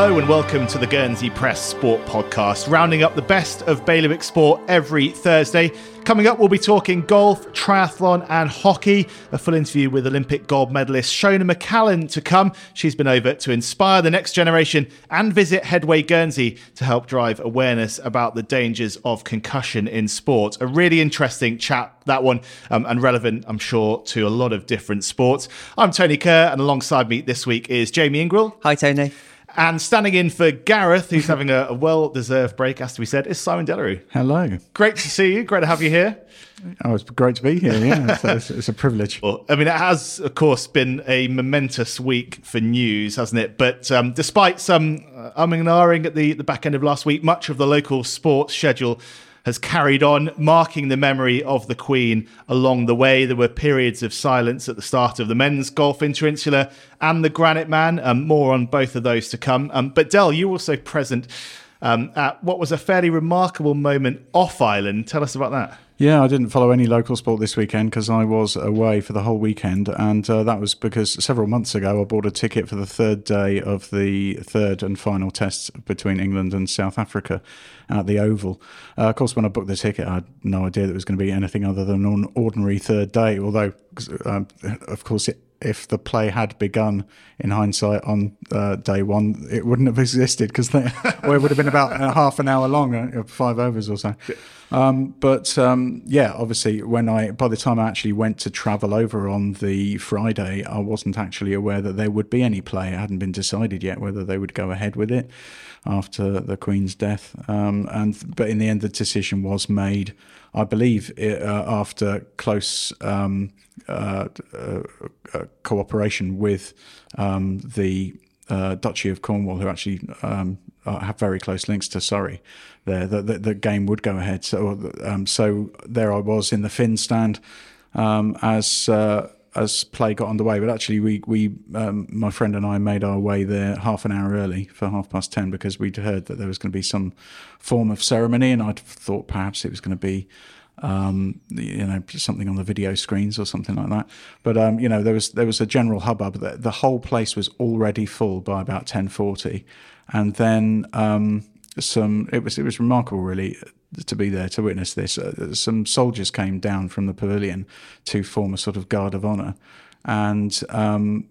Hello and welcome to the Guernsey Press Sport Podcast, rounding up the best of bailiwick sport every Thursday. Coming up, we'll be talking golf, triathlon, and hockey. A full interview with Olympic gold medalist Shona McCallin to come. She's been over to inspire the next generation and visit Headway Guernsey to help drive awareness about the dangers of concussion in sport. A really interesting chat, that one, um, and relevant, I'm sure, to a lot of different sports. I'm Tony Kerr, and alongside me this week is Jamie Ingrell. Hi, Tony. And standing in for Gareth, who's having a, a well deserved break, has to be said, is Simon Delarue. Hello. Great to see you. Great to have you here. Oh, it's great to be here. Yeah, it's, it's, it's, a privilege. Well, I mean, it has, of course, been a momentous week for news, hasn't it? But um, despite some uh, umming and ahhing at the, the back end of last week, much of the local sports schedule has carried on, marking the memory of the Queen along the way. There were periods of silence at the start of the men's golf interinsular and the Granite Man. Um, more on both of those to come. Um, but Dell, you were also present um, at what was a fairly remarkable moment off island. Tell us about that. Yeah, I didn't follow any local sport this weekend because I was away for the whole weekend, and uh, that was because several months ago I bought a ticket for the third day of the third and final test between England and South Africa at the Oval. Uh, of course, when I booked the ticket, I had no idea that it was going to be anything other than an ordinary third day. Although, um, of course, it, if the play had begun in hindsight on uh, day one, it wouldn't have existed because it would have been about half an hour long, uh, five overs or so. Um, but um, yeah, obviously, when I by the time I actually went to travel over on the Friday, I wasn't actually aware that there would be any play. It hadn't been decided yet whether they would go ahead with it after the Queen's death. Um, and but in the end, the decision was made. I believe it, uh, after close um, uh, uh, uh, cooperation with um, the uh, Duchy of Cornwall, who actually um, have very close links to Surrey, there the, the, the game would go ahead. So um, so there I was in the Finn stand um, as uh, as play got underway. But actually, we we um, my friend and I made our way there half an hour early for half past ten because we'd heard that there was going to be some form of ceremony, and I thought perhaps it was going to be. Um, you know, something on the video screens or something like that. But um, you know, there was there was a general hubbub. The, the whole place was already full by about ten forty, and then um, some. It was it was remarkable, really to be there to witness this. Uh, some soldiers came down from the pavilion to form a sort of guard of honour, and um,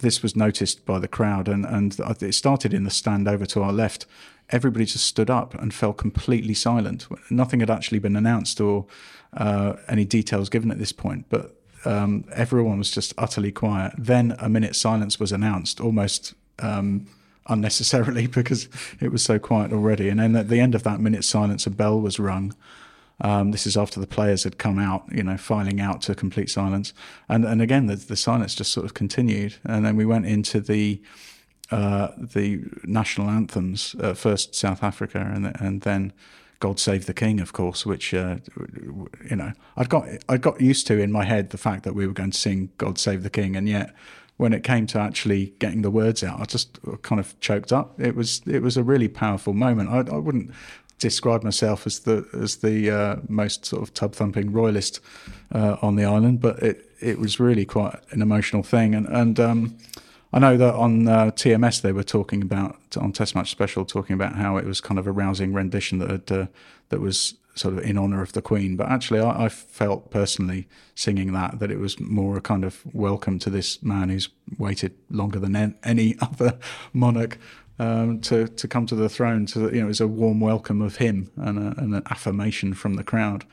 this was noticed by the crowd. And, and it started in the stand over to our left. Everybody just stood up and fell completely silent. Nothing had actually been announced or uh, any details given at this point, but um, everyone was just utterly quiet. Then a minute silence was announced, almost. Um, unnecessarily because it was so quiet already. And then at the end of that minute silence, a bell was rung. Um, this is after the players had come out, you know, filing out to complete silence. And and again, the, the silence just sort of continued. And then we went into the uh, the national anthems, uh, first South Africa, and and then God Save the King, of course, which uh, you know I'd got I got used to in my head the fact that we were going to sing God Save the King, and yet when it came to actually getting the words out, I just kind of choked up. It was it was a really powerful moment. I, I wouldn't describe myself as the as the uh, most sort of tub thumping royalist uh, on the island, but it it was really quite an emotional thing. And and um, I know that on uh, TMS they were talking about on Test Match Special talking about how it was kind of a rousing rendition that had, uh, that was sort of in honor of the Queen. But actually, I, I, felt personally singing that that it was more a kind of welcome to this man who's waited longer than any other monarch um, to to come to the throne. To you know, it was a warm welcome of him and, a, and an affirmation from the crowd.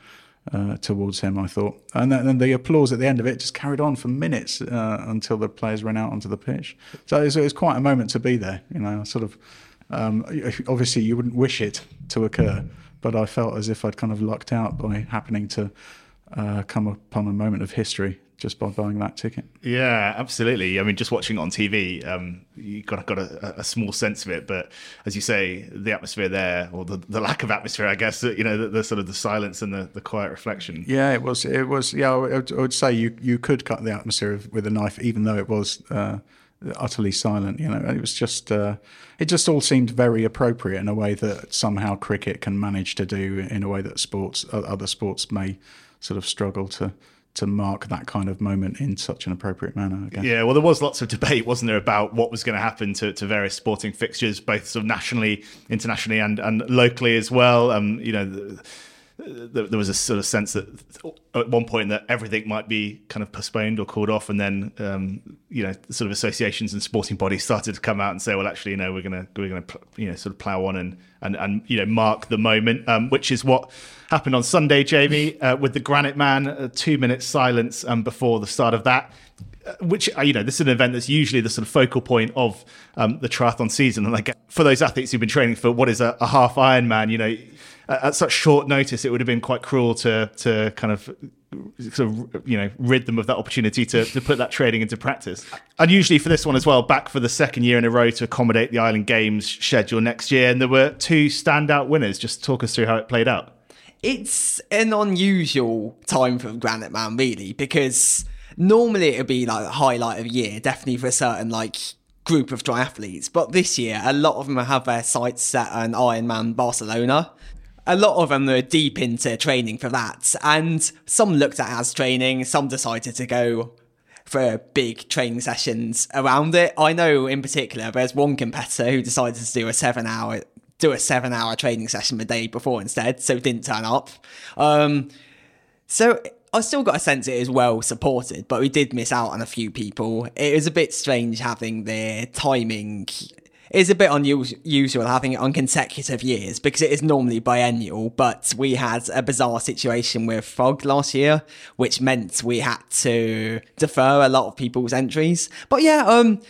Uh, towards him, I thought, and then the applause at the end of it just carried on for minutes uh, until the players ran out onto the pitch. So it was, it was, quite a moment to be there. You know, sort of. Um, obviously, you wouldn't wish it to occur, but I felt as if I'd kind of lucked out by happening to uh, come upon a moment of history just by buying that ticket. Yeah, absolutely. I mean, just watching it on TV, um, you got got a, a, small sense of it. But as you say, the atmosphere there, or the, the lack of atmosphere, I guess, you know, the, the, sort of the silence and the, the quiet reflection. Yeah, it was. It was. Yeah, I would, I would say you you could cut the atmosphere with a knife, even though it was. Uh, utterly silent. You know, it was just uh, it just all seemed very appropriate in a way that somehow cricket can manage to do in a way that sports other sports may sort of struggle to to mark that kind of moment in such an appropriate manner. Yeah, well, there was lots of debate, wasn't there, about what was going to happen to, to various sporting fixtures, both sort of nationally, internationally, and, and locally as well. Um, you know. The, there was a sort of sense that at one point that everything might be kind of postponed or called off, and then um, you know sort of associations and sporting bodies started to come out and say, well, actually, you know, we're gonna we're gonna you know sort of plough on and and and you know mark the moment, um, which is what happened on Sunday, Jamie, uh, with the Granite Man, a two minute silence um, before the start of that uh, which uh, you know this is an event that's usually the sort of focal point of um, the triathlon season. And like for those athletes who've been training for what is a, a half ironman you know at such short notice, it would have been quite cruel to to kind of sort of you know rid them of that opportunity to, to put that training into practice. Unusually for this one as well, back for the second year in a row to accommodate the Island Games schedule next year, and there were two standout winners. Just talk us through how it played out. It's an unusual time for Granite Man, really, because normally it would be like a highlight of year, definitely for a certain like group of triathletes. But this year, a lot of them have their sights set on Ironman Barcelona a lot of them were deep into training for that. And some looked at as training, some decided to go for big training sessions around it. I know in particular there's one competitor who decided to do a seven hour do a seven hour training session the day before instead, so didn't turn up. Um, so I still got a sense it is well supported, but we did miss out on a few people. It was a bit strange having the timing is a bit unusual having it on consecutive years because it is normally biennial, but we had a bizarre situation with Fog last year, which meant we had to defer a lot of people's entries. But yeah, um,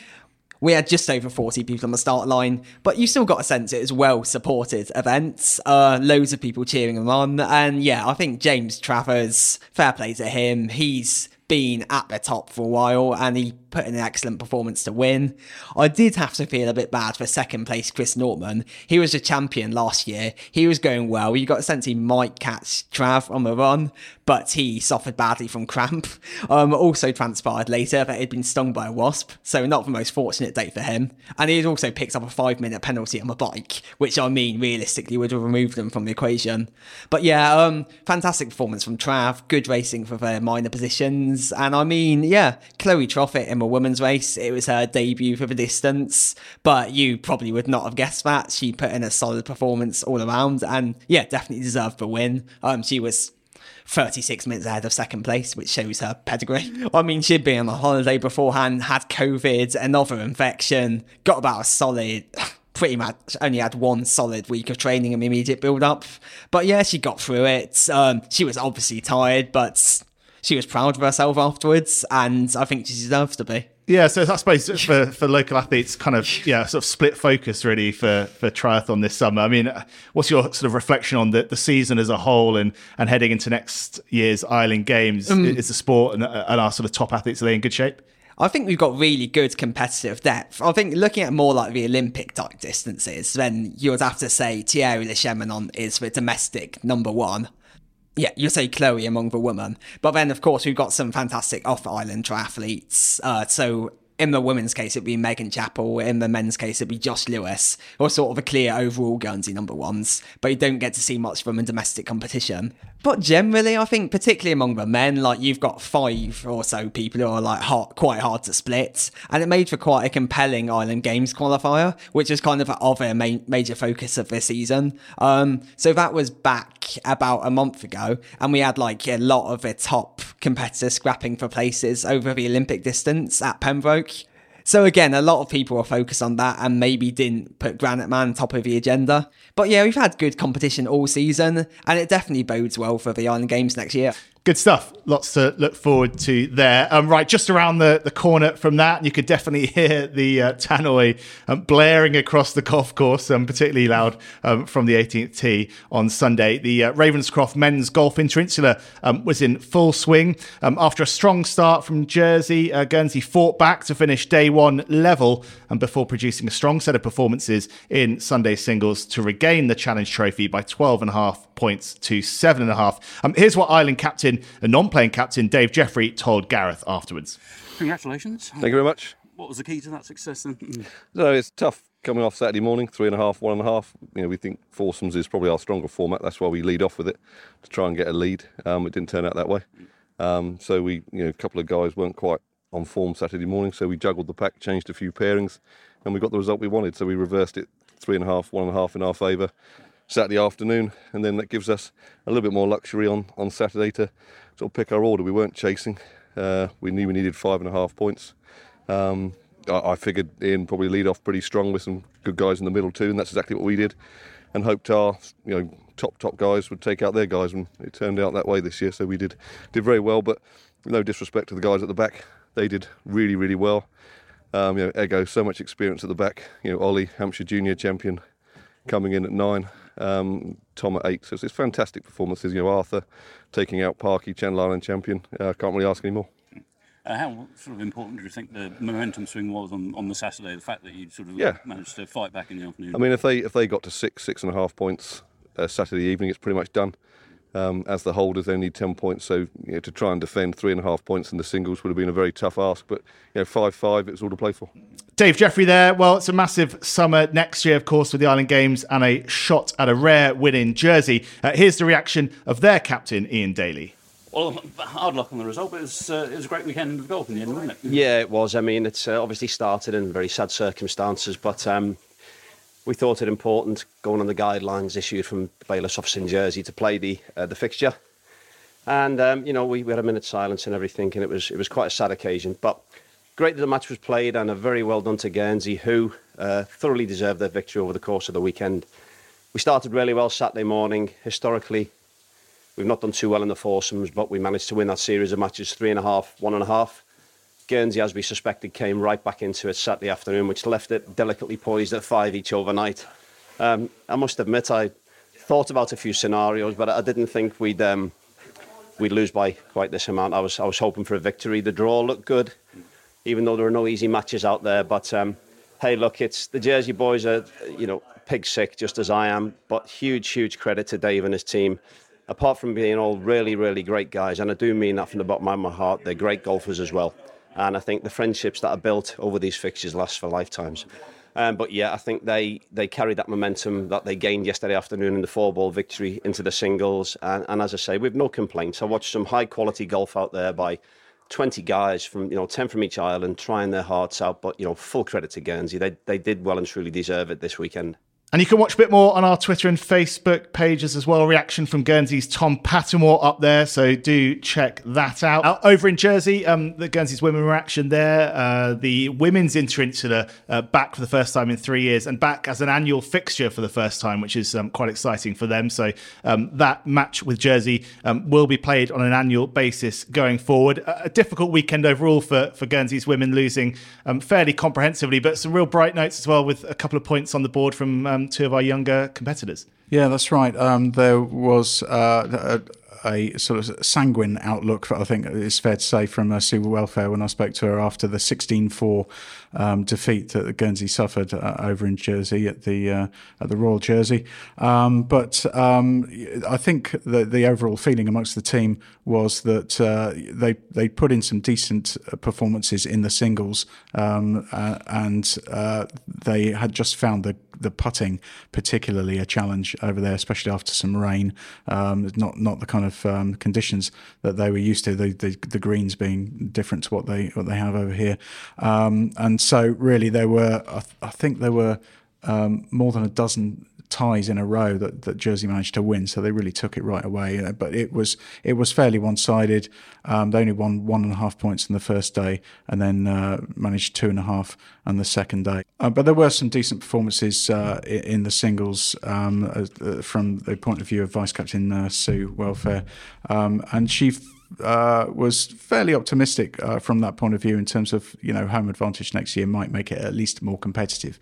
we had just over 40 people on the start line, but you still got a sense it was well supported events. Uh, loads of people cheering them on. And yeah, I think James Travers, fair play to him. He's been at the top for a while and he put in an excellent performance to win. I did have to feel a bit bad for second place Chris Nortman. He was a champion last year. He was going well. You got a sense he might catch Trav on the run, but he suffered badly from cramp. Um, also transpired later that he'd been stung by a wasp, so not the most fortunate day for him. And he also picked up a five minute penalty on the bike, which I mean realistically would have removed him from the equation. But yeah, um, fantastic performance from Trav. Good racing for their minor positions, and I mean, yeah, Chloe Troffitt in a women's race. It was her debut for the distance, but you probably would not have guessed that. She put in a solid performance all around and yeah, definitely deserved the win. Um, she was 36 minutes ahead of second place, which shows her pedigree. I mean, she'd been on a holiday beforehand, had COVID, another infection, got about a solid pretty much only had one solid week of training and immediate build up. But yeah, she got through it. Um, she was obviously tired, but she was proud of herself afterwards, and I think she deserves to be. Yeah, so I suppose for, for local athletes, kind of yeah, sort of split focus really for for triathlon this summer. I mean, what's your sort of reflection on the, the season as a whole and and heading into next year's Island Games? Um, is the sport and, and our sort of top athletes are they in good shape? I think we've got really good competitive depth. I think looking at more like the Olympic type distances, then you would have to say Thierry Le Cheminant is the domestic number one yeah, you say Chloe among the women. But then, of course, we've got some fantastic off island triathletes. Uh, so in the women's case, it'd be Megan Chappell. In the men's case, it'd be Josh Lewis, or sort of a clear overall Guernsey number ones. But you don't get to see much from a domestic competition. But generally, I think, particularly among the men, like you've got five or so people who are like quite hard to split, and it made for quite a compelling Island Games qualifier, which is kind of the other ma- major focus of this season. Um, so that was back about a month ago, and we had like a lot of the top competitors scrapping for places over the Olympic distance at Pembroke. So again, a lot of people are focused on that and maybe didn't put Granite Man top of the agenda. But yeah, we've had good competition all season, and it definitely bodes well for the Island Games next year. Good stuff. Lots to look forward to there. Um, right, just around the, the corner from that, you could definitely hear the uh, tannoy um, blaring across the golf course, um, particularly loud um, from the 18th tee on Sunday. The uh, Ravenscroft Men's Golf Interinsular um, was in full swing. Um, after a strong start from Jersey, uh, Guernsey fought back to finish day one level and before producing a strong set of performances in Sunday singles to regain the Challenge Trophy by 12 and a half points to seven and a half. here's what Island captain captain and non playing captain Dave Jeffrey told Gareth afterwards. Congratulations. Thank you very much. What was the key to that success then? no, it's tough coming off Saturday morning, three and a half, one and a half. You know, we think foursomes is probably our stronger format. That's why we lead off with it to try and get a lead. Um, it didn't turn out that way. Um, so we, you know, a couple of guys weren't quite on form Saturday morning, so we juggled the pack, changed a few pairings, and we got the result we wanted. So we reversed it three and a half, one and a half in our favour Saturday afternoon, and then that gives us a little bit more luxury on on Saturday to sort of pick our order. We weren't chasing. Uh, we knew we needed five and a half points. Um, I, I figured Ian probably lead off pretty strong with some good guys in the middle too, and that's exactly what we did. And hoped our you know top top guys would take out their guys, and it turned out that way this year. So we did did very well. But no disrespect to the guys at the back, they did really really well. Um, you know, Ego, so much experience at the back. You know, Ollie, Hampshire Junior champion, coming in at nine. Um, Tom at eight. So it's fantastic performances. You know, Arthur taking out Parky, Channel Island champion. Uh, can't really ask any more. Uh, how sort of important do you think the momentum swing was on, on the Saturday? The fact that you sort of Yeah. managed to fight back in the afternoon. I mean, if they if they got to six six and a half points uh, Saturday evening, it's pretty much done. Um, as the holders, they need ten points, so you know, to try and defend three and a half points in the singles would have been a very tough ask. But you know, five five, it was all to play for. Dave Jeffrey there. Well, it's a massive summer next year, of course, with the Island Games and a shot at a rare win in Jersey. Uh, here's the reaction of their captain, Ian Daly. well, hard luck on the result, but it was, uh, it was a great weekend of golf in the end, wasn't it? Yeah, it was. I mean, it's uh, obviously started in very sad circumstances, but um, we thought it important going on the guidelines issued from the bailiff's office in Jersey to play the uh, the fixture. And um, you know, we, we had a minute's silence and everything, and it was it was quite a sad occasion. But great that the match was played, and a very well done to Guernsey, who uh, thoroughly deserved their victory over the course of the weekend. We started really well Saturday morning. Historically, we've not done too well in the foursomes, but we managed to win that series of matches three and a half, one and a half. Guernsey, as we suspected, came right back into it Saturday afternoon, which left it delicately poised at five each overnight. Um, I must admit, I thought about a few scenarios, but I didn't think we'd um, we'd lose by quite this amount. I was I was hoping for a victory. The draw looked good, even though there are no easy matches out there. But um, hey, look, it's the Jersey boys are you know pig sick just as I am. But huge, huge credit to Dave and his team. Apart from being all really, really great guys, and I do mean that from the bottom of my heart, they're great golfers as well. And I think the friendships that are built over these fixtures last for lifetimes. Um, but yeah, I think they, they carried that momentum that they gained yesterday afternoon in the four ball victory into the singles. And, and as I say, we've no complaints. I watched some high quality golf out there by 20 guys from, you know, 10 from each island trying their hearts out. But, you know, full credit to Guernsey. They, they did well and truly deserve it this weekend. And you can watch a bit more on our Twitter and Facebook pages as well. Reaction from Guernsey's Tom Pattermore up there, so do check that out. Uh, over in Jersey, um, the Guernsey's women reaction there. Uh, the women's interinsular uh, back for the first time in three years, and back as an annual fixture for the first time, which is um, quite exciting for them. So um, that match with Jersey um, will be played on an annual basis going forward. A, a difficult weekend overall for for Guernsey's women, losing um, fairly comprehensively, but some real bright notes as well, with a couple of points on the board from two of our younger competitors. Yeah, that's right. Um, there was uh, a, a sort of sanguine outlook, I think it's fair to say, from uh, Sue Welfare when I spoke to her after the 16 4 um, defeat that Guernsey suffered uh, over in Jersey at the uh, at the Royal Jersey. Um, but um, I think the, the overall feeling amongst the team was that uh, they they put in some decent performances in the singles, um, uh, and uh, they had just found the the putting particularly a challenge over there, especially after some rain. Um, not not the kind of um, conditions that they were used to. The, the, the greens being different to what they what they have over here, um, and so really there were I, th- I think there were um, more than a dozen ties in a row that, that Jersey managed to win, so they really took it right away. Uh, But it was it was fairly one sided. Um, they only won one and a half points in the first day, and then uh, managed two and a half on the second day. Uh, but there were some decent performances uh, in the singles um, uh, from the point of view of vice captain uh, Sue Welfare, um, and she. Uh, was fairly optimistic uh, from that point of view in terms of you know home advantage next year might make it at least more competitive,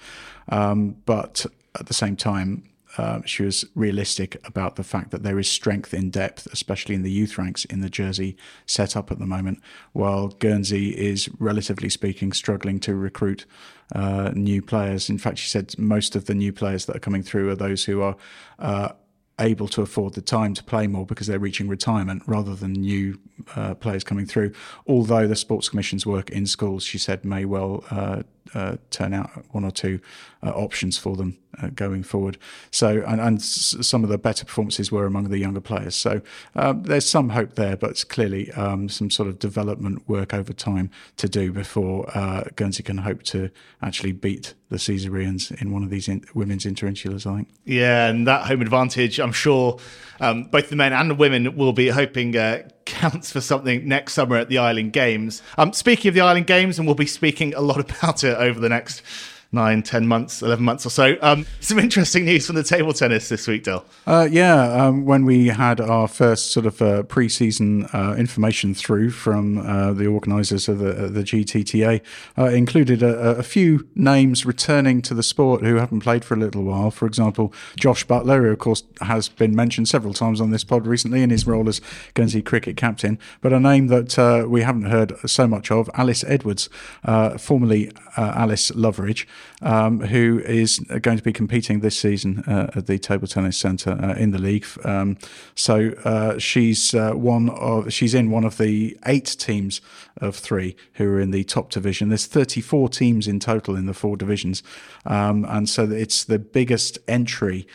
um, but at the same time uh, she was realistic about the fact that there is strength in depth, especially in the youth ranks in the Jersey setup at the moment, while Guernsey is, relatively speaking, struggling to recruit uh, new players. In fact, she said most of the new players that are coming through are those who are uh, able to afford the time to play more because they're reaching retirement rather than new uh, players coming through. Although the Sports Commission's work in schools, she said, may well uh, uh, turn out one or two uh, options for them uh, going forward. So, and, and s- some of the better performances were among the younger players. So, um, there's some hope there, but it's clearly um, some sort of development work over time to do before uh, Guernsey can hope to actually beat the Caesareans in one of these in- women's interinsulars, I think. Yeah, and that home advantage, I'm sure um, both the men and the women will be hoping uh, counts for something next summer at the Island Games. Um, speaking of the Island Games, and we'll be speaking a lot about it over the next nine, ten months, eleven months or so. Um, some interesting news from the table tennis this week, Dil. Uh, yeah, um, when we had our first sort of uh, pre-season uh, information through from uh, the organisers of the, uh, the GTTA, uh, included a, a few names returning to the sport who haven't played for a little while. For example, Josh Butler, who of course has been mentioned several times on this pod recently in his role as Guernsey cricket captain, but a name that we haven't heard so much of, Alice Edwards, formerly Alice Loveridge, um, who is going to be competing this season uh, at the Table Tennis Centre uh, in the league. Um, so uh, she's one of she's in one of the eight teams of three who are in the top division. There's 34 teams in total in the four divisions, um, and so it's the biggest entry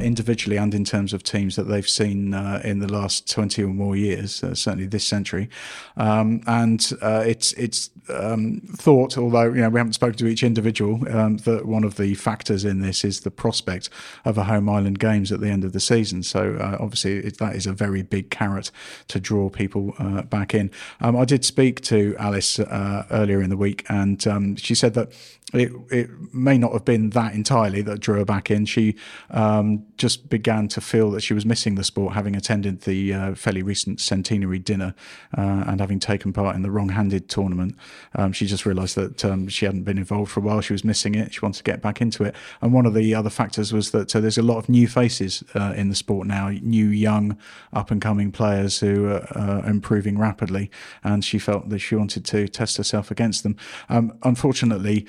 individually and in terms of teams that they've seen in the last 20 or more years, certainly this century. Um, and it's it's um, thought, although you know we haven't spoken to each individual, um, that one of the factors in this is the prospect of a home island games at the end of the season. So uh, obviously it, that is a very big carrot to draw people uh, back in. Um, I did speak to Alice uh, earlier in the week, and um, she said that it, it may not have been that entirely that drew her back in. She um, just began to feel that she was missing the sport, having attended the uh, fairly recent centenary dinner uh, and having taken part in the wrong-handed tournament. Um, she just realised that um, she hadn't been involved for a while. She was missing it. She wanted to get back into it. And one of the other factors was that uh, there's a lot of new faces uh, in the sport now, new young up-and-coming players who are uh, improving rapidly. And she felt that she wanted to test herself against them. Um, unfortunately,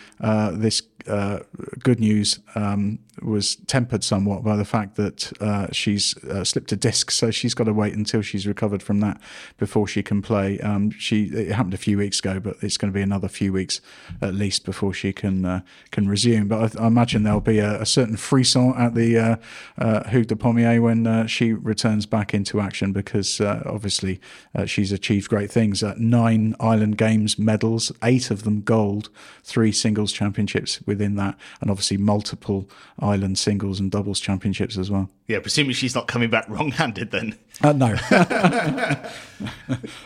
this uh, good news um, was tempered somewhat by the fact that uh, she's uh, slipped a disc, so she's got to wait until she's recovered from that before she can play. Um, she it happened a few weeks ago, but it's going to be another few weeks at least before she can uh, can resume. But I, I imagine there'll be a, a certain frisson at the uh, uh, Hugues de Pommier when uh, she returns back into action because uh, obviously uh, she's achieved great things. Uh, nine Island Games medals, eight of them gold, three singles championships within that, and obviously multiple island singles and doubles championships as well. Yeah, presumably she's not coming back wrong-handed then. Uh, no.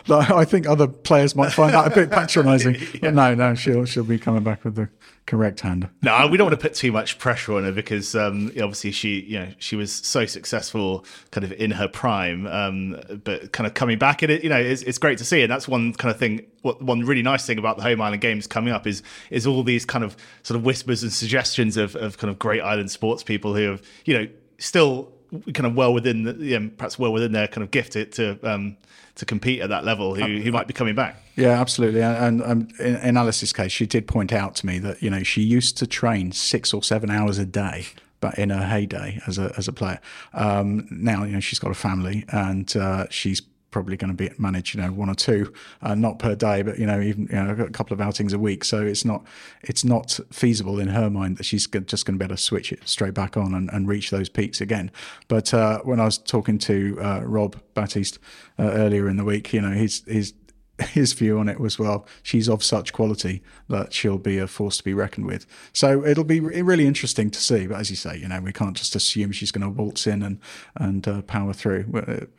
I think other players might find that a bit patronising. But no, no, she'll she'll be coming back with the correct hand. No, we don't want to put too much pressure on her because um, obviously she, you know, she was so successful, kind of in her prime. Um, but kind of coming back, and it, you know, it's, it's great to see. And that's one kind of thing. What one really nice thing about the home island games coming up is is all these kind of sort of whispers and suggestions of of kind of great island sports people who have, you know, still kind of well within, the, know, perhaps well within their kind of gift to to, um, to compete at that level, who who might be coming back. Yeah, absolutely. And, and um, in, in Alice's case, she did point out to me that you know she used to train six or seven hours a day. But in her heyday as a as a player, um, now you know she's got a family and uh, she's probably going to be manage you know one or two uh, not per day but you know even you know a couple of outings a week so it's not it's not feasible in her mind that she's just going to be able to switch it straight back on and, and reach those peaks again. But uh, when I was talking to uh, Rob Batiste uh, earlier in the week you know he's he's his view on it was well she's of such quality that she'll be a force to be reckoned with so it'll be really interesting to see but as you say you know we can't just assume she's going to waltz in and and uh, power through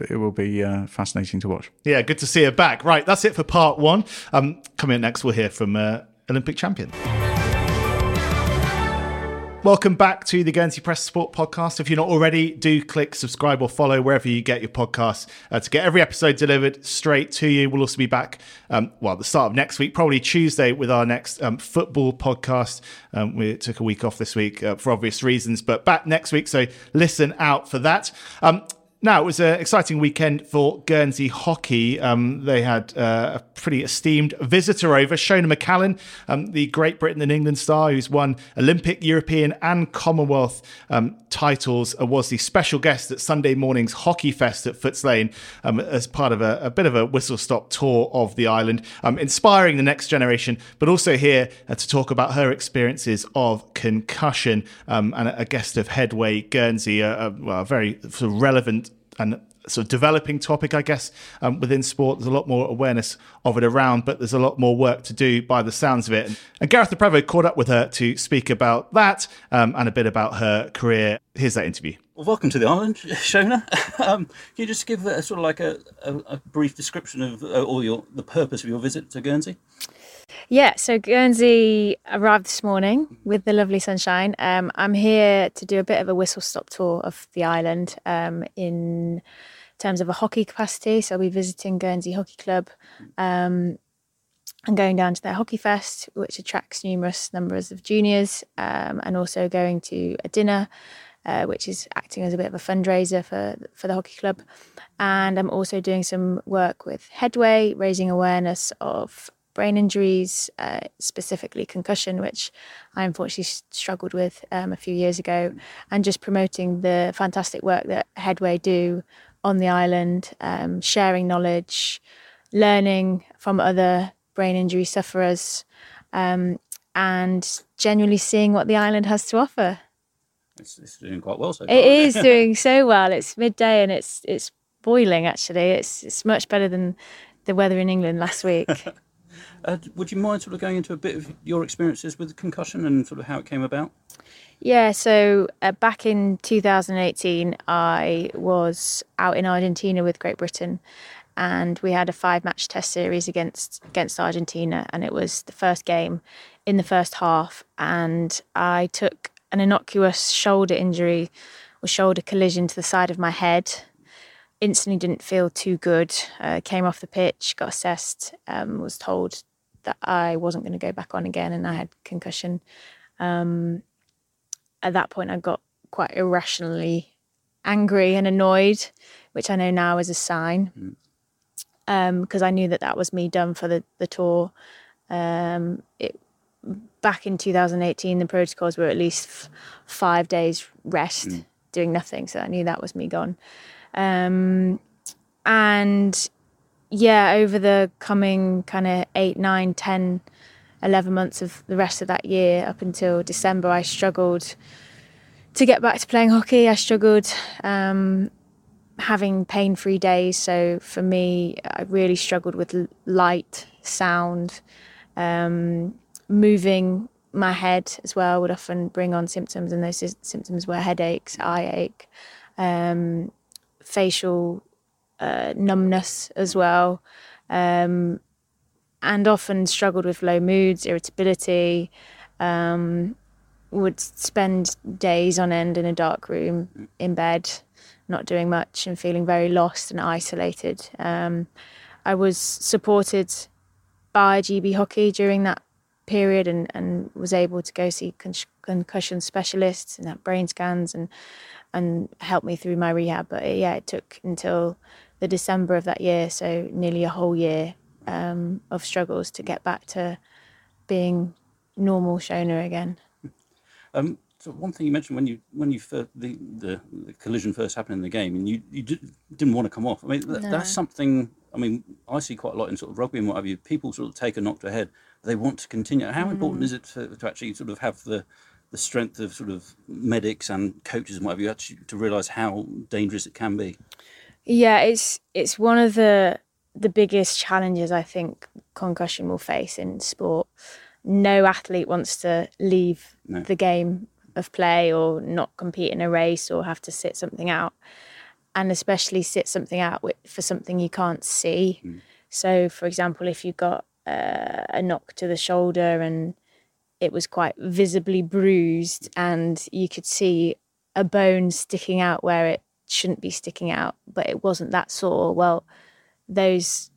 it will be uh, fascinating to watch Yeah, good to see her back. Right, that's it for part one. Um, coming up next, we'll hear from uh, Olympic champion. Welcome back to the Guernsey Press Sport Podcast. If you're not already, do click subscribe or follow wherever you get your podcasts uh, to get every episode delivered straight to you. We'll also be back, um, well, the start of next week, probably Tuesday, with our next um, football podcast. Um, we took a week off this week uh, for obvious reasons, but back next week, so listen out for that. Now, it was an exciting weekend for Guernsey hockey. Um, they had uh, a pretty esteemed visitor over, Shona McCallin, um, the Great Britain and England star who's won Olympic, European, and Commonwealth um, titles, uh, was the special guest at Sunday morning's Hockey Fest at Footes Lane um, as part of a, a, bit of a whistle stop tour of the island, um, inspiring the next generation, but also here uh, to talk about her experiences of concussion um, and a, guest of Headway Guernsey, a, well, very sort of relevant and sort of developing topic, I guess, um, within sport. There's a lot more awareness of it around, but there's a lot more work to do by the sounds of it. And Gareth Le Prevost caught up with her to speak about that um, and a bit about her career. Here's that interview. Well, welcome to the island, Shona. Um, can you just give a, sort of like a, a, a brief description of uh, all your the purpose of your visit to Guernsey? Yeah, so Guernsey arrived this morning with the lovely sunshine. Um, I'm here to do a bit of a whistle stop tour of the island um, in terms of a hockey capacity. So I'll be visiting Guernsey Hockey Club um, and going down to their hockey fest, which attracts numerous numbers of juniors, um, and also going to a dinner. Uh, which is acting as a bit of a fundraiser for for the hockey club, and I'm also doing some work with Headway, raising awareness of brain injuries, uh, specifically concussion, which I unfortunately struggled with um, a few years ago, and just promoting the fantastic work that Headway do on the island, um, sharing knowledge, learning from other brain injury sufferers, um, and genuinely seeing what the island has to offer. It's, it's doing quite well so far. It is doing so well. It's midday and it's it's boiling. Actually, it's it's much better than the weather in England last week. Uh, would you mind sort of going into a bit of your experiences with concussion and sort of how it came about? Yeah, so uh, back in 2018, I was out in Argentina with Great Britain, and we had a five-match test series against against Argentina, and it was the first game in the first half, and I took an innocuous shoulder injury or shoulder collision to the side of my head instantly didn't feel too good. Uh, came off the pitch, got assessed, um, was told that I wasn't going to go back on again and I had concussion. Um, at that point, I got quite irrationally angry and annoyed, which I know now is a sign. Because um, I knew that that was me done for the, the tour. Um, it, back in 2018, the protocols were at least f- five days rest, mm. doing nothing. So I knew that was me gone. Um, and yeah, over the coming kind of eight, nine, 10, 11 months of the rest of that year up until December, I struggled to get back to playing hockey. I struggled um, having pain free days. So for me, I really struggled with light, sound, um, moving my head as well would often bring on symptoms, and those symptoms were headaches, eye ache, um, facial uh, numbness as well, um, and often struggled with low moods, irritability. Um, would spend days on end in a dark room in bed, not doing much and feeling very lost and isolated. Um, I was supported by GB Hockey during that period and, and was able to go see con- concussion specialists and have brain scans and and help me through my rehab. But yeah, it took until the December of that year, so nearly a whole year um, of struggles to get back to being normal Shona again. Um, so one thing you mentioned when you when you first, the, the, the collision first happened in the game, and you you did, not want to come off. I mean, th- no. that's something. I mean, I see quite a lot in sort of rugby and what have you. People sort of take a knock to the head, they want to continue. How mm. important is it to, to actually sort of have the the strength of sort of medics and coaches and what have you actually to realise how dangerous it can be? Yeah, it's it's one of the the biggest challenges I think concussion will face in sport. No athlete wants to leave no. the game of play or not compete in a race or have to sit something out, and especially sit something out for something you can't see. Mm. So, for example, if you got uh, a knock to the shoulder and it was quite visibly bruised, and you could see a bone sticking out where it shouldn't be sticking out, but it wasn't that sore. Well, those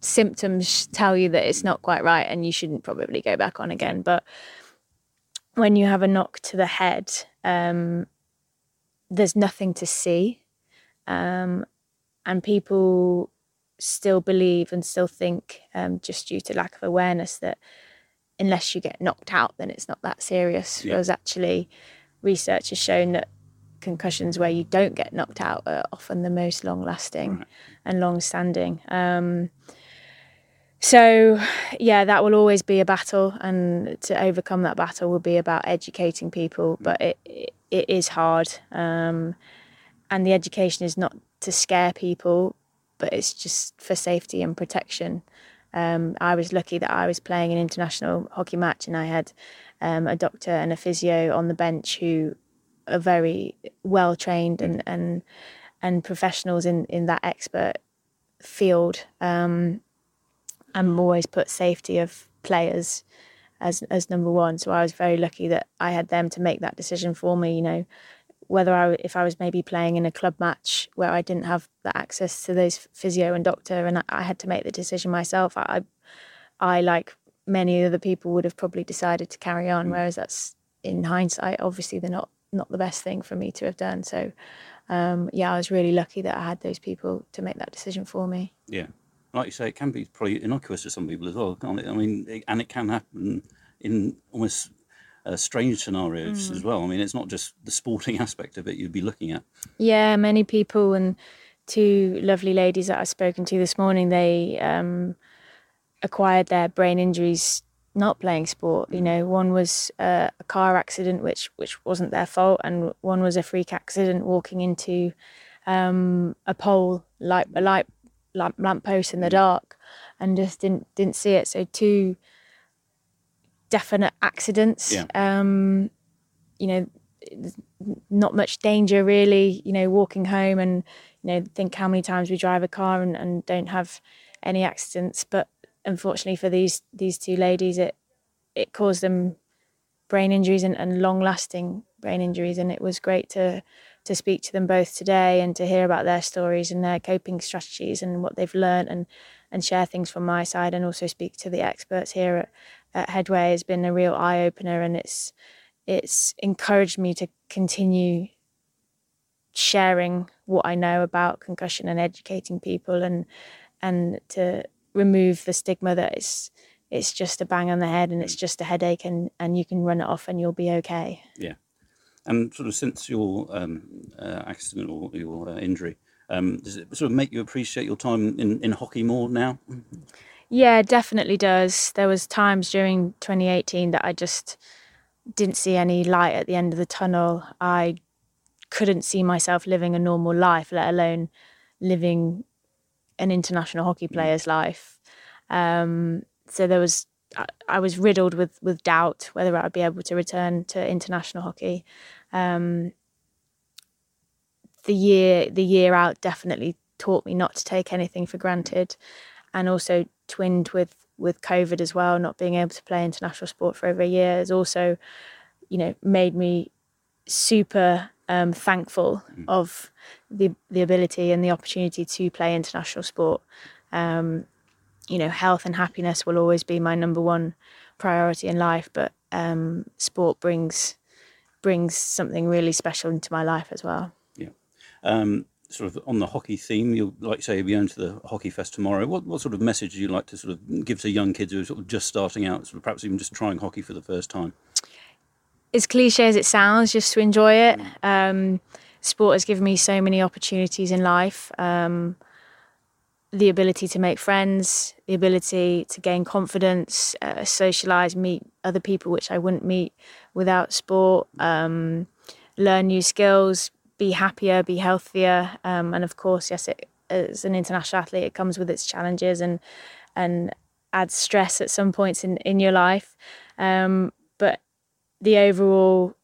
symptoms tell you that it's not quite right and you shouldn't probably go back on again. But when you have a knock to the head, um, there's nothing to see. um, and people still believe and still think, um, just due to lack of awareness, that unless you get knocked out, then it's not that serious. Yeah. Whereas actually, research has shown that concussions where you don't get knocked out are often the most long lasting Right. and long standing. Um, so, yeah, that will always be a battle, and to overcome that battle will be about educating people. But it it, it is hard, um, and the education is not to scare people, but it's just for safety and protection. Um, I was lucky that I was playing an international hockey match, and I had um, a doctor and a physio on the bench who are very well trained and and and professionals in in that expert field. Um, and always put safety of players as as number one. So I was very lucky that I had them to make that decision for me. You know, whether I if I was maybe playing in a club match where I didn't have the access to those physio and doctor, and I, I had to make the decision myself. I, I like many other people would have probably decided to carry on. Whereas that's in hindsight, obviously they're not not the best thing for me to have done. So. Um, yeah, I was really lucky that I had those people to make that decision for me. Yeah, like you say, it can be probably innocuous to some people as well, can't it? I mean, it, and it can happen in almost uh, strange scenarios as well. I mean, it's not just the sporting aspect of it you'd be looking at. Yeah, many people and two lovely ladies that I've spoken to this morning, they um, acquired their brain injuries not playing sport. You know, one was uh, a car accident, which which wasn't their fault, and one was a freak accident walking into um, a pole, like a light lamp, lamp post in the dark, and just didn't didn't see it. So two definite accidents. Yeah. Um, you know, not much danger really. You know, walking home and you know think how many times we drive a car and, and don't have any accidents, but unfortunately for these these two ladies, it it caused them brain injuries and, and long lasting brain injuries, and it was great to to speak to them both today and to hear about their stories and their coping strategies and what they've learned and and share things from my side and also speak to the experts here at, at Headway has been a real eye opener and it's it's encouraged me to continue sharing what I know about concussion and educating people and and to remove the stigma that it's it's just a bang on the head and it's just a headache and and you can run it off and you'll be okay. Yeah, and sort of since your um, uh, accident or your uh, injury, um, does it sort of make you appreciate your time in, in hockey more now? Yeah, definitely does. There was times during 2018 that I just didn't see any light at the end of the tunnel. I couldn't see myself living a normal life, let alone living an international hockey player's life. Um, so there was, I, I was riddled with with doubt whether I'd be able to return to international hockey. Um, the year the year out definitely taught me not to take anything for granted, and also twinned with with COVID as well, not being able to play international sport for over a year has also, you know, made me super um, thankful of the the ability and the opportunity to play international sport. Um, you know, health and happiness will always be my number one priority in life, but um, sport brings brings something really special into my life as well. Yeah. Um, sort of on the hockey theme, you'll like say, you'll be going to the hockey fest tomorrow. What what sort of message do you like to sort of give to young kids who are sort of just starting out, sort of perhaps even just trying hockey for the first time? As cliche as it sounds, just to enjoy it. Um, sport has given me so many opportunities in life. Um, the ability to make friends, the ability to gain confidence, uh, socialize, meet other people which I wouldn't meet without sport, um, learn new skills, be happier, be healthier, um, and of course, yes, it, as an international athlete, it comes with its challenges and and adds stress at some points in in your life. Um, but the overall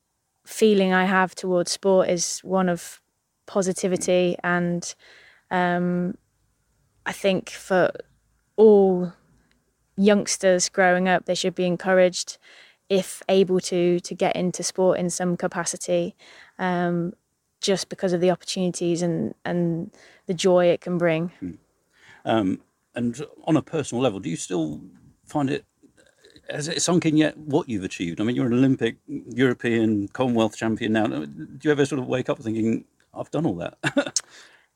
feeling I have towards sport is one of positivity, and um, I think for all youngsters growing up, they should be encouraged, if able to, to get into sport in some capacity, um, just because of the opportunities and and the joy it can bring. Um, and on a personal level, do you still find it has it sunk in yet what you've achieved? I mean, you're an Olympic, European, Commonwealth champion now. Do you ever sort of wake up thinking, I've done all that?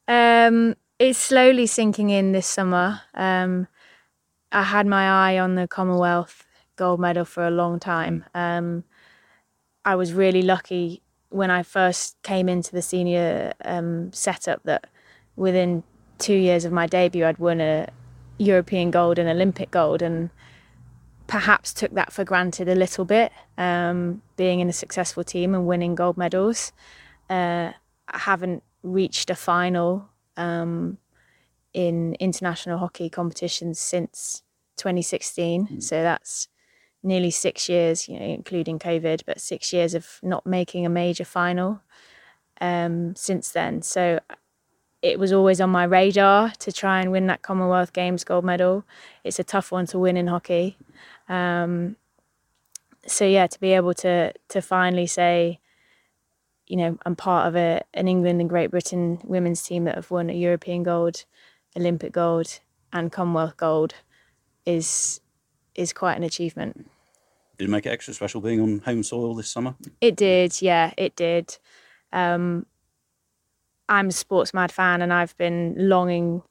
Um, it's slowly sinking in this summer. Um, I had my eye on the Commonwealth gold medal for a long time. Um, I was really lucky when I first came into the senior um, setup that within two years of my debut, I'd won a European gold and Olympic gold, and perhaps took that for granted a little bit, um, being in a successful team and winning gold medals. Uh, I haven't reached a final um, in international hockey competitions since 2016, mm. so that's nearly six years, you know, including COVID, but six years of not making a major final um, since then. So it was always on my radar to try and win that Commonwealth Games gold medal. It's a tough one to win in hockey. Um, so yeah, to be able to to finally say, you know, I'm part of a, an England and Great Britain women's team that have won a European gold, Olympic gold, and Commonwealth gold is is quite an achievement. Did it make it extra special being on home soil this summer? It did, yeah, it did. Um, I'm a sports mad fan, and I've been longing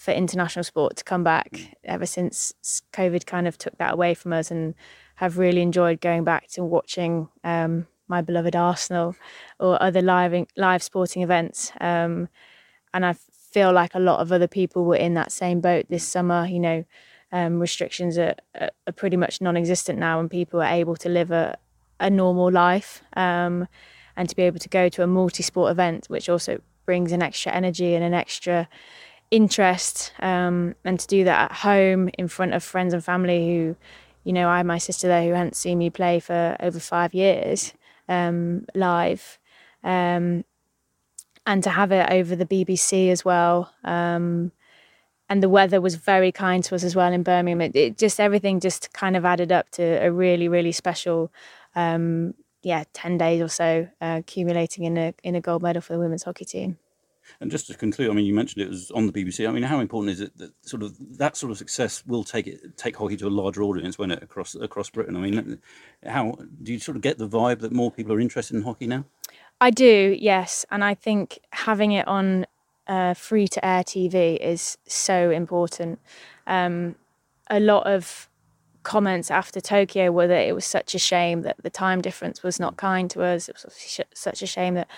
for international sport to come back ever since COVID kind of took that away from us, and have really enjoyed going back to watching um, my beloved Arsenal or other live live sporting events. Um, and I feel like a lot of other people were in that same boat this summer. You know, um, restrictions are, are, pretty much non-existent now, and people are able to live a, a normal life, um, and to be able to go to a multi-sport event, which also brings an extra energy and an extra interest, um, and to do that at home in front of friends and family who, you know, I had my sister there who hadn't seen me play for over five years um, live. Um, and to have it over the BBC as well, um, and the weather was very kind to us as well in Birmingham. It, it just everything just kind of added up to a really really special, um, yeah, ten days or so, uh, accumulating in a in a gold medal for the women's hockey team. And just to conclude, I mean, you mentioned it was on the BBC. I mean, how important is it that sort of that sort of success will take it take hockey to a larger audience when it across across Britain? I mean, how do you sort of get the vibe that more people are interested in hockey now? I do, yes, and I think having it on uh, free to air TV is so important. Um, a lot of comments after Tokyo were that it was such a shame that the time difference was not kind to us. It was sh- such a shame that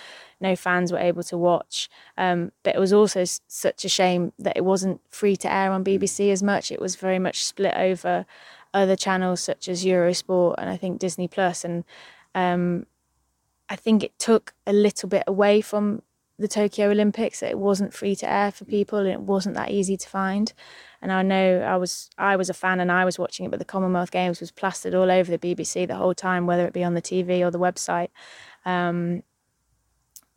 no fans were able to watch. Um, but it was also s- such a shame that it wasn't free to air on BBC as much. It was very much split over other channels such as Eurosport and I think Disney Plus. And um, I think it took a little bit away from the Tokyo Olympics. that It wasn't free to air for people, and it wasn't that easy to find. And I know I was I was a fan, and I was watching it, but the Commonwealth Games was plastered all over the BBC the whole time, whether it be on the TV or the website. Um,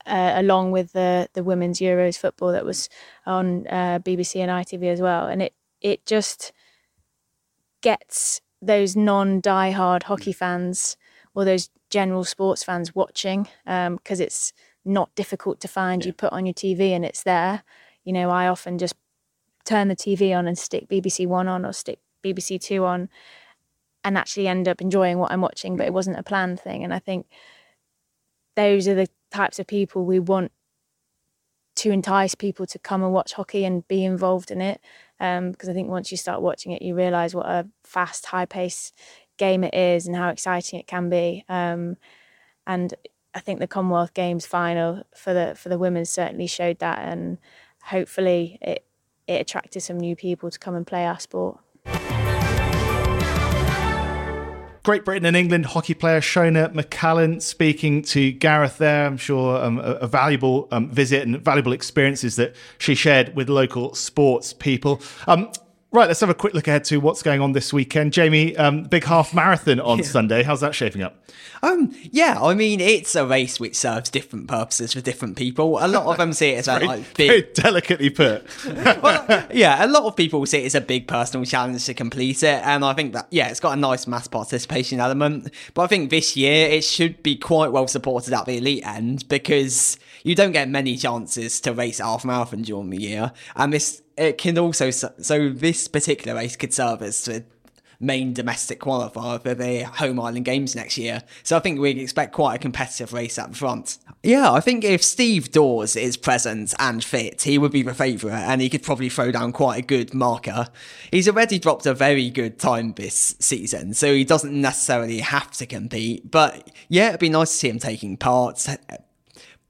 uh, along with the the women's Euros football that was on uh, BBC and ITV as well, and it it just gets those non die-hard hockey fans or those general sports fans watching because um, it's not difficult to find. Yeah. You put on your TV and it's there. You know, I often just turn the TV on and stick BBC One on or stick BBC Two on and actually end up enjoying what I'm watching, but it wasn't a planned thing. And I think those are the types of people we want to entice people to come and watch hockey and be involved in it. Um, because I think once you start watching it, you realize what a fast, high pace game it is and how exciting it can be. Um, and I think the Commonwealth Games final for the for the women certainly showed that, and hopefully it it attracted some new people to come and play our sport. Great Britain and England hockey player Shona McCallin speaking to Gareth there. I'm sure um, a, a, valuable um, visit and valuable experiences that she shared with local sports people. Um, Right, let's have a quick look ahead to what's going on this weekend. Jamie, um, big half marathon on yeah. Sunday. How's that shaping up? Um, yeah, I mean, it's a race which serves different purposes for different people. A lot of them see it as very, like big, very delicately put. well, yeah, a lot of people see it as a big personal challenge to complete it, and I think that yeah, it's got a nice mass participation element. But I think this year it should be quite well supported at the elite end because you don't get many chances to race half marathon during the year, and this it can also so this particular race could serve as the main domestic qualifier for the home island games next year. So I think we expect quite a competitive race up front. Yeah, I think if Steve Dawes is present and fit, he would be the favourite and he could probably throw down quite a good marker. He's already dropped a very good time this season, so he doesn't necessarily have to compete. But yeah, it'd be nice to see him taking part,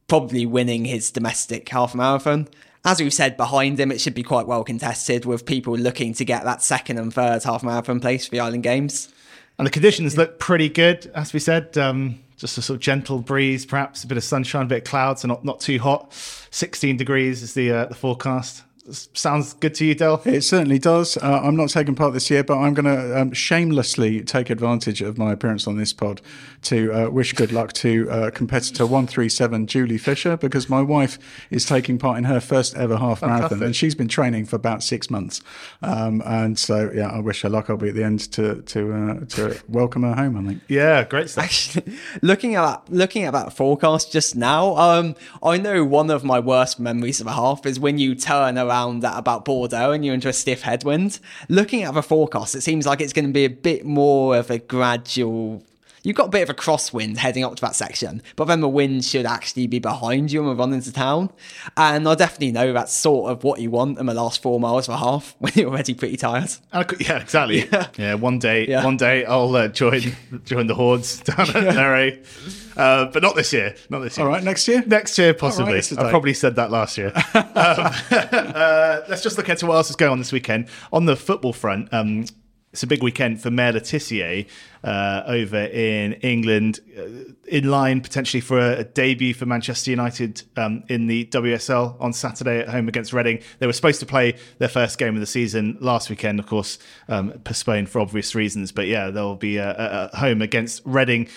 probably winning his domestic half marathon as we've said, behind him, it should be quite well contested with people looking to get that second and third half marathon place for the Island Games. And the conditions look pretty good, as we said. Um, just a sort of gentle breeze, perhaps a bit of sunshine, a bit of clouds, so not, not too hot. 16 degrees is the uh, the forecast. Sounds good to you, Del? It certainly does. Uh, I'm not taking part this year, but I'm going to um, shamelessly take advantage of my appearance on this pod to uh, wish good luck to uh, competitor 137, Julie Fisher, because my wife is taking part in her first ever half Fantastic. marathon, and she's been training for about six months. Um, and so, yeah, I wish her luck. I'll be at the end to to uh, to welcome her home. I think. Yeah, great stuff. Actually, looking at that, looking at that forecast just now, um, I know one of my worst memories of a half is when you turn around around at about Bordeaux and you're into a stiff headwind. Looking at the forecast, it seems like it's going to be a bit more of a gradual you've got a bit of a crosswind heading up to that section, but then the wind should actually be behind you and we're running to town. And I definitely know that's sort of what you want in the last four miles of a half when you're already pretty tired. Yeah, exactly. Yeah, yeah one day, yeah. one day I'll uh, join join the hordes down at Nere. Uh, but not this year. Not this year. All right, next year. Next year, possibly. Right, I probably said that last year. um, uh, let's just look at what else is going on this weekend on the football front. Um, it's a big weekend for Maya Le Tissier uh, over in England, uh, in line potentially for a, a debut for Manchester United um, in the WSL on Saturday at home against Reading. They were supposed to play their first game of the season last weekend, of course, um, postponed for obvious reasons. But yeah, they'll be uh, at home against Reading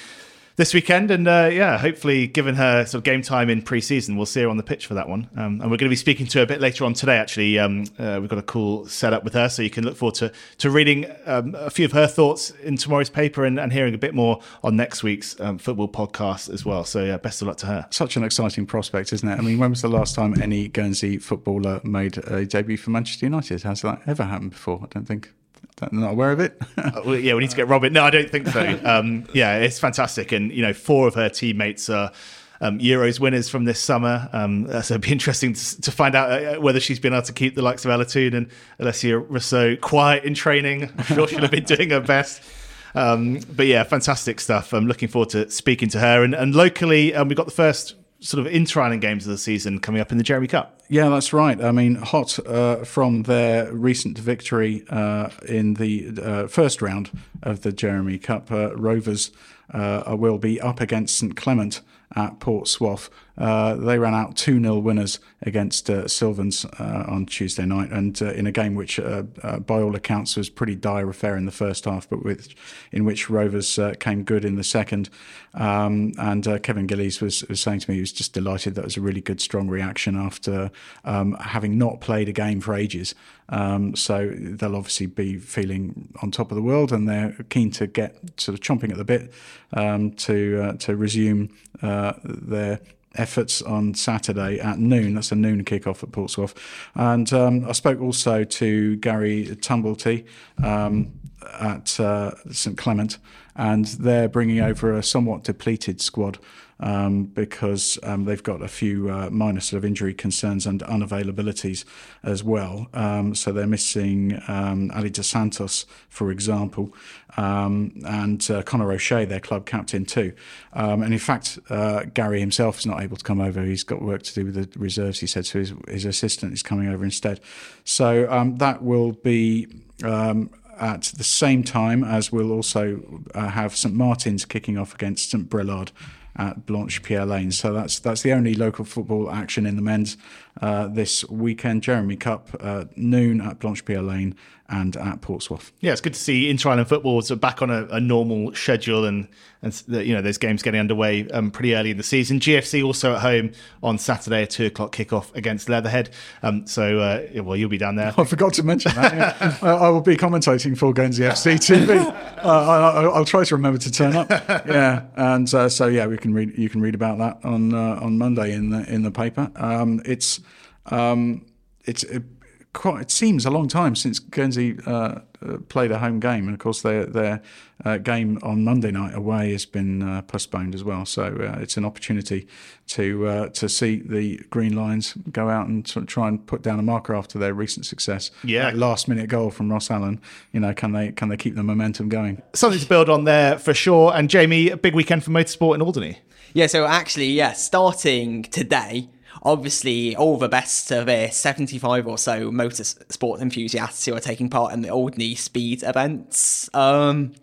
this weekend. And uh, yeah, hopefully, given her sort of game time in pre-season, we'll see her on the pitch for that one. Um, and we're going to be speaking to her a bit later on today. Actually, um, uh, we've got a cool setup with her, so you can look forward to to reading um, a few of her thoughts in tomorrow's paper and, and hearing a bit more on next week's um, football podcast as well. So yeah, best of luck to her. Such an exciting prospect, isn't it? I mean, when was the last time any Guernsey footballer made a debut for Manchester United? Has that ever happened before? I don't think not aware of it. uh, yeah, we need to get Robin. No, I don't think so. Um, yeah, it's fantastic, and you know, four of her teammates are. Um, Euros winners from this summer. Um, so it'd be interesting to, to find out uh, whether she's been able to keep the likes of Toone and Alessia Russo quiet in training. I'm sure she'll have been doing her best. Um, but yeah, fantastic stuff. I'm looking forward to speaking to her. And, and locally, um, we've got the first sort of inter games of the season coming up in the Jeremie Cup. Yeah, that's right. I mean, hot uh, from their recent victory uh, in the uh, first round of the Jeremie Cup, uh, Rovers uh, will be up against St Clement at Port Soif. Uh, they ran out 2 0 winners against uh, Sylvans uh, on Tuesday night, and uh, in a game which, uh, uh, by all accounts, was pretty dire affair in the first half, but with in which Rovers came good in the second. Um, and Kevin Gillies was, was, saying to me he was just delighted that was a really good, strong reaction after um, having not played a game for ages. Um, so they'll obviously be feeling on top of the world, and they're keen to get sort of chomping at the bit um, to to resume their efforts on Saturday at noon. That's a noon kickoff at Port Soif. And um, I spoke also to Gary Tumblety um, at uh, St Clement, and they're bringing over a somewhat depleted squad um, because um, they've got a few uh, minor sort of injury concerns and unavailabilities as well. Um, so they're missing um, Ali Dos Santos, for example, um, and uh, Conor O'Shea, their club captain too. And in fact, uh, Gary himself is not able to come over. He's got work to do with the reserves. He said so. His, his assistant is coming over instead. So that will be. at the same time as we'll also uh, have St Martin's kicking off against St Brelade at Blanche Pierre Lane. So that's that's the only local football action in the men's uh, this weekend. Jeremie Cup uh, noon at Blanche Pierre Lane and at Port Soif. Yeah, it's good to see Inter Island football so back on a, a, normal schedule and and you know there's games getting underway um, pretty early in the season. GFC also at home on Saturday, a two o'clock kickoff against Leatherhead. Um, so uh, well, you'll be down there. I forgot to mention that. Yeah. I will be commentating for Guernsey FC TV. Uh, I, will try to remember to turn up. Yeah, and uh, so yeah, we can read. You can read about that on uh, on Monday in the in the paper. Um, it's um, it's. It, quite. It seems a long time since Guernsey uh, uh, played a home game, and of course their their uh, game on Monday night away has been uh, postponed as well. So uh, it's an opportunity to uh, to see the Green Lions go out and sort of try and put down a marker after their recent success. Yeah. That last minute goal from Ross Allen. You know, can they can they keep the momentum going? Something to build on there for sure. And Jamie, a big weekend for motorsport in Alderney. Yeah, so actually, yeah, starting today, obviously all the best of the 75 or so motorsport enthusiasts who are taking part in the Alderney Speed events. Um,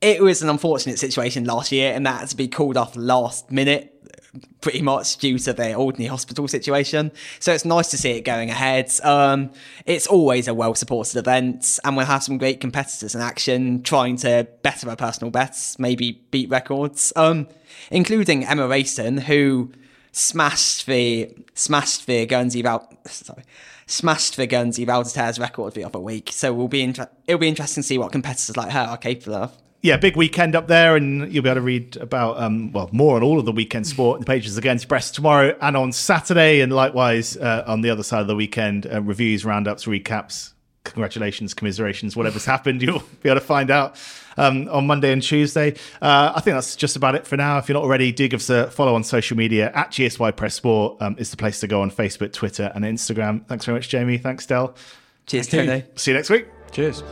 it was an unfortunate situation last year, and that had to be called off last minute, pretty much due to the Alderney hospital situation. So it's nice to see it going ahead. Um, it's always a well supported event, and we'll have some great competitors in action trying to better their personal bets, maybe beat records, um, including Emma Rayson, who smashed the smashed the Guernsey Val sorry smashed the Guernsey Valdez record the other week. So we'll be inter- it'll be interesting to see what competitors like her are capable of. Yeah, big weekend up there, and you'll be able to read about um, well more on all of the weekend sport in the pages against Brest tomorrow and on Saturday, and likewise uh, on the other side of the weekend, uh, reviews, roundups, recaps. Congratulations, commiserations, whatever's happened, you'll be able to find out um, on Monday and Tuesday. Uh, I think that's just about it for now. If you're not already, do give us a follow on social media at GSY Press Sport um, is the place to go on Facebook, Twitter, and Instagram. Thanks very much, Jamie. Thanks, Del. Cheers, Tony. See you next week. Cheers.